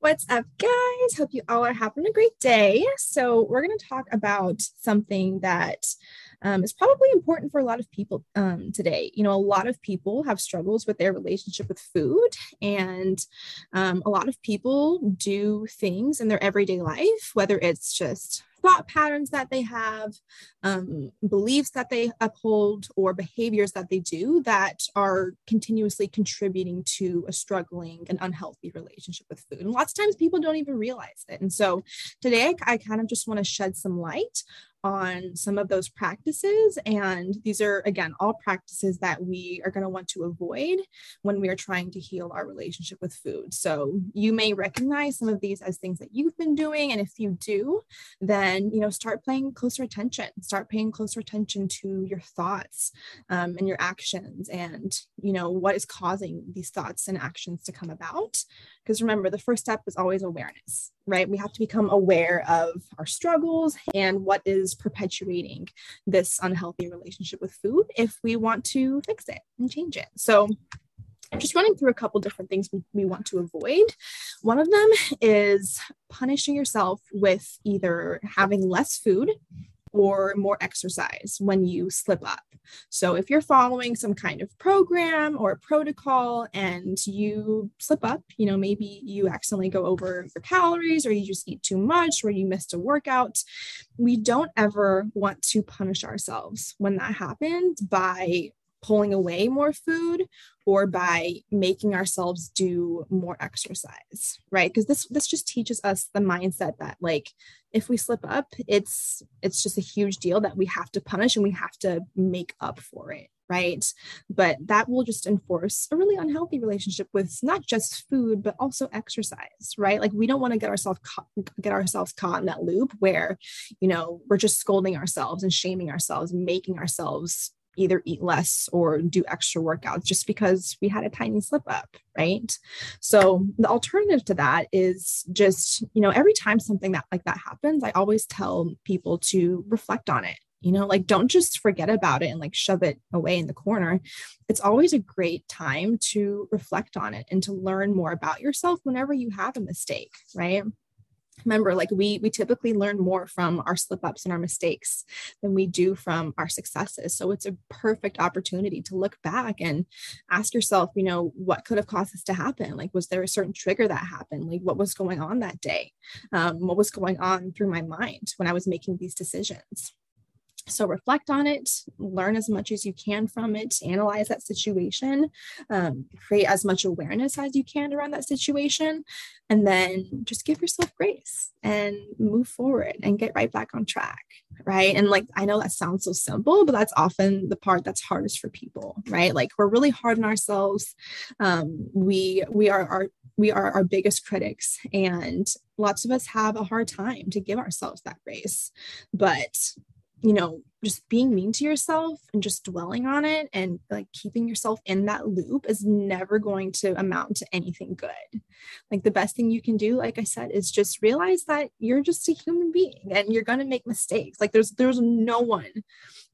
What's up, guys? Hope you all are having a great day. So, we're going to talk about something that um, is probably important for a lot of people um, today. You know, a lot of people have struggles with their relationship with food, and um, a lot of people do things in their everyday life, whether it's just thought patterns that they have, um, beliefs that they uphold, or behaviors that they do that are continuously contributing to a struggling and unhealthy relationship with food. And lots of times people don't even realize it. And so today I, I kind of just want to shed some light on some of those practices. And these are, again, all practices that we are going to want to avoid when we are trying to heal our relationship with food. So you may recognize some of these as things that you've been doing. And if you do, then, you know, start paying closer attention, start paying closer attention to your thoughts um, and your actions and, you know, what is causing these thoughts and actions to come about. Because remember, the first step is always awareness, right? We have to become aware of our struggles and what is perpetuating this unhealthy relationship with food if we want to fix it and change it. So, I'm just running through a couple different things we, we want to avoid. One of them is punishing yourself with either having less food or more exercise when you slip up. So, if you're following some kind of program or protocol and you slip up, you know, maybe you accidentally go over your calories or you just eat too much or you missed a workout, we don't ever want to punish ourselves when that happens by pulling away more food or by making ourselves do more exercise right? Because this this just teaches us the mindset that like if we slip up it's it's just a huge deal that we have to punish and we have to make up for it right? But that will just enforce a really unhealthy relationship with not just food but also exercise right? Like we don't want to get ourselves caught, get ourselves caught in that loop where you know we're just scolding ourselves and shaming ourselves making ourselves either eat less or do extra workouts just because we had a tiny slip up, right? So the alternative to that is just, you know, every time something that like that happens, I always tell people to reflect on it. You know, like don't just forget about it and like shove it away in the corner. It's always a great time to reflect on it and to learn more about yourself whenever you have a mistake, right? Remember like we we typically learn more from our slip ups and our mistakes than we do from our successes. So it's a perfect opportunity to look back and ask yourself you know what could have caused this to happen? Like was there a certain trigger that happened? Like what was going on that day? Um, what was going on through my mind when i was making these decisions so reflect on it, learn as much as you can from it, analyze that situation, um, create as much awareness as you can around that situation, and then just give yourself grace and move forward and get right back on track. Right. And like, I know that sounds so simple, but that's often the part that's hardest for people, right? Like we're really hard on ourselves. Um, we, we are our, we are our biggest critics and lots of us have a hard time to give ourselves that grace. But you know, just being mean to yourself and just dwelling on it and like keeping yourself in that loop is never going to amount to anything good. Like the best thing you can do, like I said, is just realize that you're just a human being and you're going to make mistakes. Like there's there's no one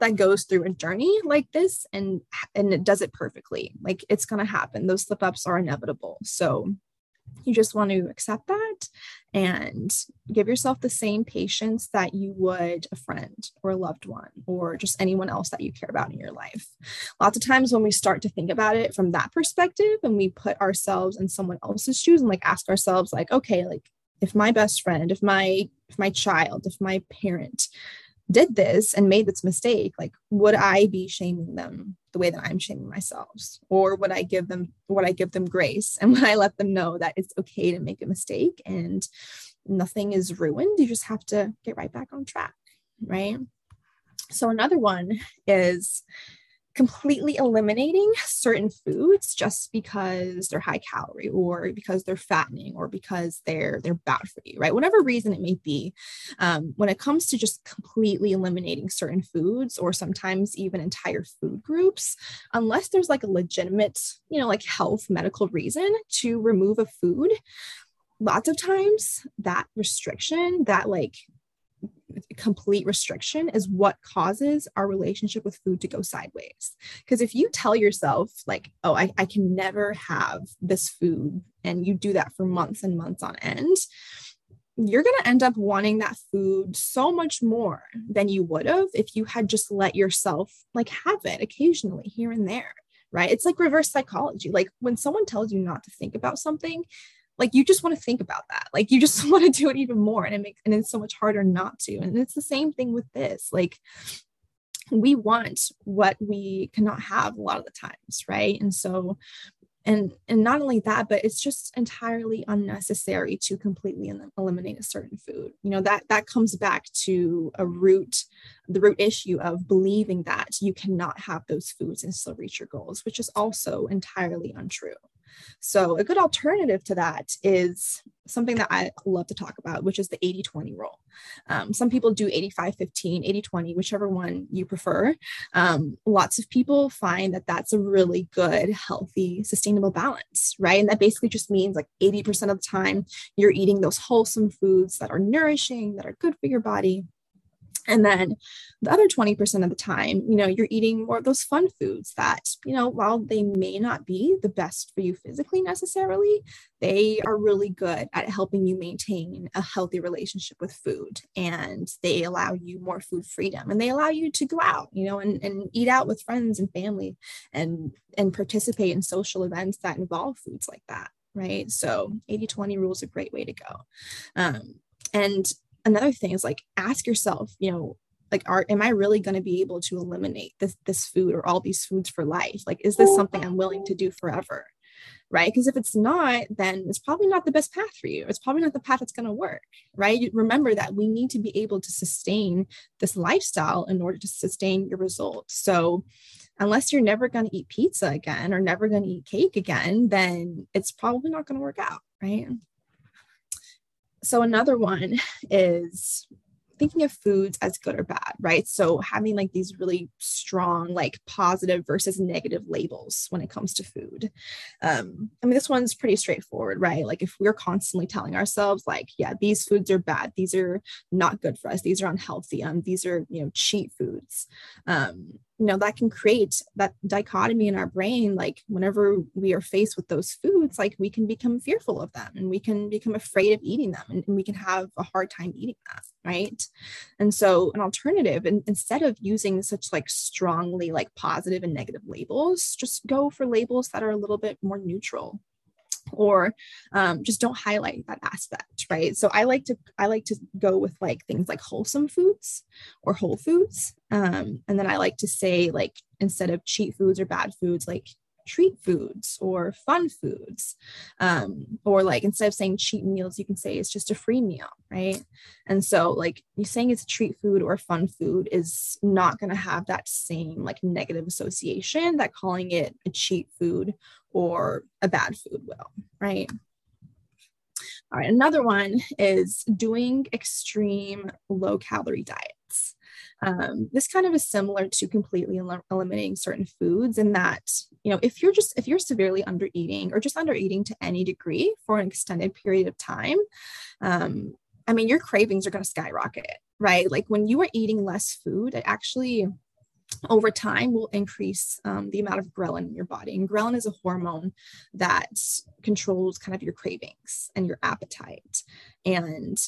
that goes through a journey like this and and it does it perfectly. Like it's going to happen. Those slip ups are inevitable. So you just want to accept that and give yourself the same patience that you would a friend or a loved one or just anyone else that you care about in your life. Lots of times when we start to think about it from that perspective and we put ourselves in someone else's shoes and like ask ourselves like okay like if my best friend if my if my child if my parent did this and made this mistake, like would I be shaming them the way that I'm shaming myself? Or would I give them would I give them grace? And would I let them know that it's okay to make a mistake and nothing is ruined? You just have to get right back on track, right? So another one is completely eliminating certain foods just because they're high calorie or because they're fattening or because they're they're bad for you right? Whatever reason it may be. Um, when it comes to just completely eliminating certain foods or sometimes even entire food groups unless there's like a legitimate you know like health medical reason to remove a food lots of times that restriction that like complete restriction is what causes our relationship with food to go sideways. Because if you tell yourself, like, oh, I, I can never have this food, and you do that for months and months on end, you're going to end up wanting that food so much more than you would have if you had just let yourself like have it occasionally here and there right it's like reverse psychology like when someone tells you not to think about something like you just want to think about that. Like you just want to do it even more and it makes and it's so much harder not to. And it's the same thing with this. Like we want what we cannot have a lot of the times right? And so and and not only that but it's just entirely unnecessary to completely eliminate a certain food. You know that that comes back to a root the root issue of believing that you cannot have those foods and still reach your goals which is also entirely untrue so, a good alternative to that is something that I love to talk about, which is the 80 20 rule. Um, some people do 85 15, 80 20, whichever one you prefer. Um, lots of people find that that's a really good, healthy, sustainable balance, right? And that basically just means like 80% of the time you're eating those wholesome foods that are nourishing, that are good for your body and then the other 20% of the time, you know, you're eating more of those fun foods that, you know, while they may not be the best for you physically necessarily, they are really good at helping you maintain a healthy relationship with food. And they allow you more food freedom and they allow you to go out, you know, and, and eat out with friends and family and and participate in social events that involve foods like that. Right. So 80 20 rule is a great way to go. Um, and another thing is like ask yourself, you know, like are am I really going to be able to eliminate this this food or all these foods for life? Like is this something I'm willing to do forever? Right? Because if it's not, then it's probably not the best path for you. It's probably not the path that's going to work, right? Remember that we need to be able to sustain this lifestyle in order to sustain your results. So unless you're never going to eat pizza again or never going to eat cake again, then it's probably not going to work out, right? So another one is thinking of foods as good or bad, right? So having like these really strong, like positive versus negative labels when it comes to food. Um, I mean, this one's pretty straightforward, right? Like if we're constantly telling ourselves, like, yeah, these foods are bad, these are not good for us, these are unhealthy, um, these are you know cheat foods. Um, you know that can create that dichotomy in our brain like whenever we are faced with those foods like we can become fearful of them and we can become afraid of eating them and, and we can have a hard time eating that right? And so an alternative and instead of using such like strongly like positive and negative labels just go for labels that are a little bit more neutral or um, just don't highlight that aspect right so i like to i like to go with like things like wholesome foods or whole foods um, and then i like to say like instead of cheat foods or bad foods like treat foods or fun foods. Um, or like instead of saying cheat meals, you can say it's just a free meal, right? And so like you saying it's a treat food or fun food is not going to have that same like negative association that calling it a cheat food or a bad food will, right? All right, another one is doing extreme low calorie diets. Um, this kind of is similar to completely el- eliminating certain foods in that, you know, if you're just, if you're severely under eating or just under eating to any degree for an extended period of time, um, I mean, your cravings are going to skyrocket, right? Like when you are eating less food, it actually over time will increase um, the amount of ghrelin in your body. And ghrelin is a hormone that controls kind of your cravings and your appetite. And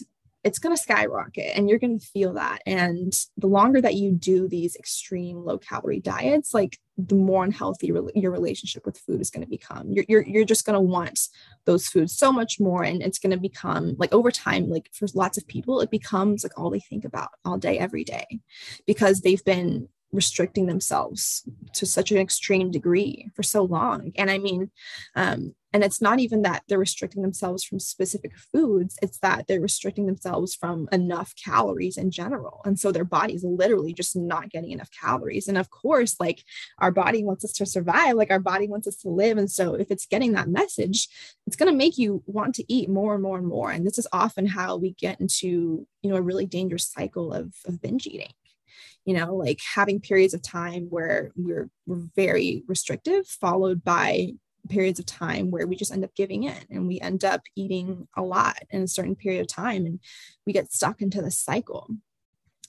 it's going to skyrocket and you're going to feel that. And the longer that you do these extreme low calorie diets, like the more unhealthy re- your relationship with food is going to become. You're, you're, you're just going to want those foods so much more. And it's going to become like over time, like for lots of people, it becomes like all they think about all day, every day, because they've been restricting themselves to such an extreme degree for so long. And I mean, um, and it's not even that they're restricting themselves from specific foods, it's that they're restricting themselves from enough calories in general. And so their body's literally just not getting enough calories. And of course, like our body wants us to survive, like our body wants us to live. And so if it's getting that message, it's going to make you want to eat more and more and more. And this is often how we get into, you know, a really dangerous cycle of, of binge eating you know like having periods of time where we're, we're very restrictive followed by periods of time where we just end up giving in and we end up eating a lot in a certain period of time and we get stuck into this cycle.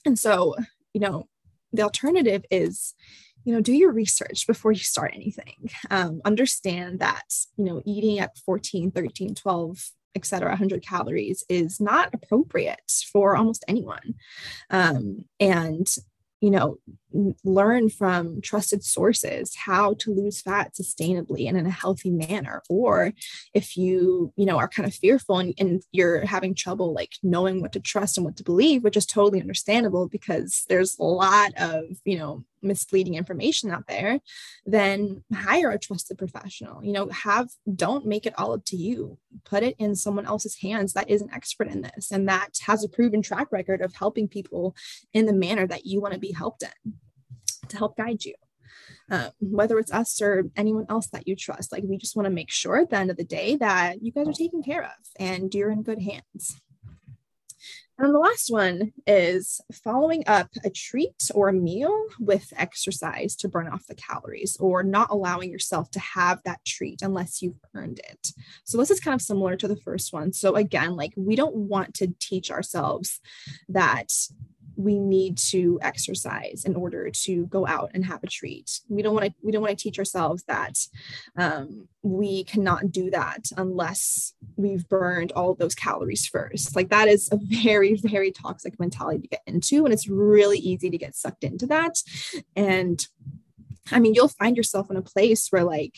And so, you know, the alternative is you know do your research before you start anything. Um, understand that you know eating at 14 13 12 etc 100 calories is not appropriate for almost anyone. Um, and you know learn from trusted sources how to lose fat sustainably and in a healthy manner. Or if you you know are kind of fearful and, and you're having trouble like knowing what to trust and what to believe which is totally understandable because there's a lot of you know misleading information out there, then hire a trusted professional. You know, have don't make it all up to you. Put it in someone else's hands that is an expert in this and that has a proven track record of helping people in the manner that you want to be helped in to help guide you. Um, whether it's us or anyone else that you trust, like we just want to make sure at the end of the day that you guys are taken care of and you're in good hands. And the last one is following up a treat or a meal with exercise to burn off the calories or not allowing yourself to have that treat unless you've earned it. So, this is kind of similar to the first one. So, again, like we don't want to teach ourselves that we need to exercise in order to go out and have a treat. We don't want to we don't want to teach ourselves that um, we cannot do that unless we've burned all those calories first. Like that is a very very toxic mentality to get into, and it's really easy to get sucked into that. And I mean, you'll find yourself in a place where like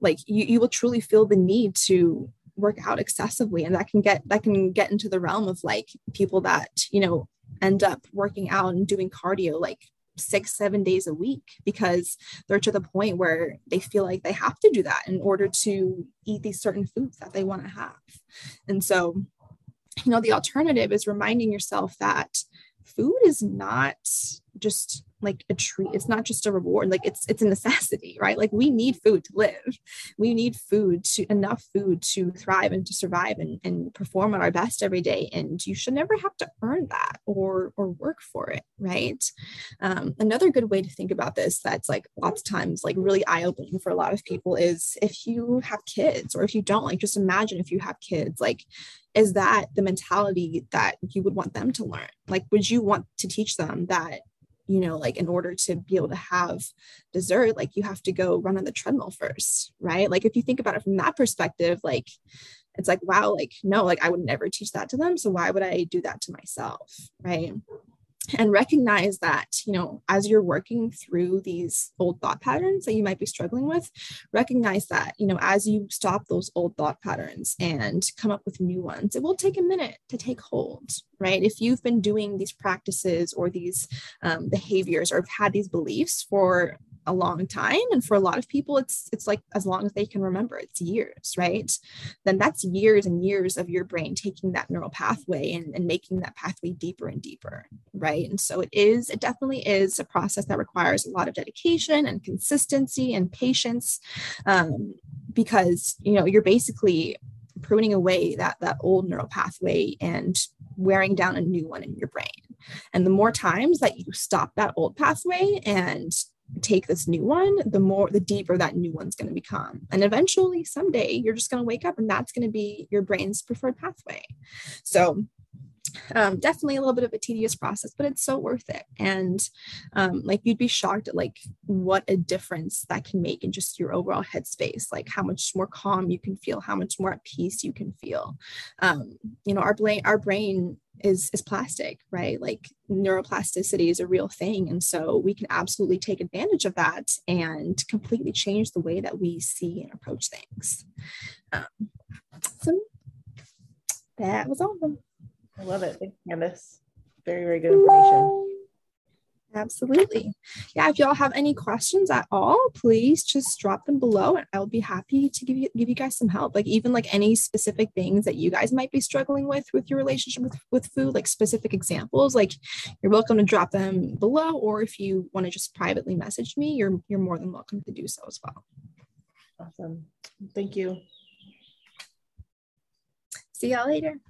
like you, you will truly feel the need to work out excessively and that can get that can get into the realm of like people that you know end up working out and doing cardio like six, seven days a week because they're to the point where they feel like they have to do that in order to eat these certain foods that they want to have. And so, you know, the alternative is reminding yourself that food is not just like a treat it's not just a reward like it's it's a necessity right? Like we need food to live. We need food to enough food to thrive and to survive and, and perform at our best every day. And you should never have to earn that or or work for it right? Um, another good way to think about this that's like lots of times like really eye-opening for a lot of people is if you have kids or if you don't like just imagine if you have kids like is that the mentality that you would want them to learn? Like would you want to teach them that you know like in order to be able to have dessert like you have to go run on the treadmill first right? Like if you think about it from that perspective like it's like wow like no like i would never teach that to them so why would i do that to myself right and recognize that you know as you're working through these old thought patterns that you might be struggling with recognize that you know as you stop those old thought patterns and come up with new ones it will take a minute to take hold right? If you've been doing these practices or these um, behaviors or have had these beliefs for a long time and for a lot of people it's it's like as long as they can remember it's years right? Then that's years and years of your brain taking that neural pathway and, and making that pathway deeper and deeper right? And so it is it definitely is a process that requires a lot of dedication and consistency and patience um, because you know you're basically pruning away that that old neural pathway and wearing down a new one in your brain. And the more times that you stop that old pathway and take this new one, the more the deeper that new one's going to become. And eventually someday you're just going to wake up and that's going to be your brain's preferred pathway. So um, definitely a little bit of a tedious process, but it's so worth it. And um, like you'd be shocked at like what a difference that can make in just your overall headspace, like how much more calm you can feel, how much more at peace you can feel. Um, you know, our brain, our brain is is plastic, right? Like neuroplasticity is a real thing, and so we can absolutely take advantage of that and completely change the way that we see and approach things. Um, so that was all of them. I love it. Thanks, Candace. Very, very good information. Absolutely. Yeah, if y'all have any questions at all, please just drop them below and I'll be happy to give you give you guys some help. Like even like any specific things that you guys might be struggling with with your relationship with, with food, like specific examples, like you're welcome to drop them below. Or if you want to just privately message me, you're you're more than welcome to do so as well. Awesome. Thank you. See y'all later.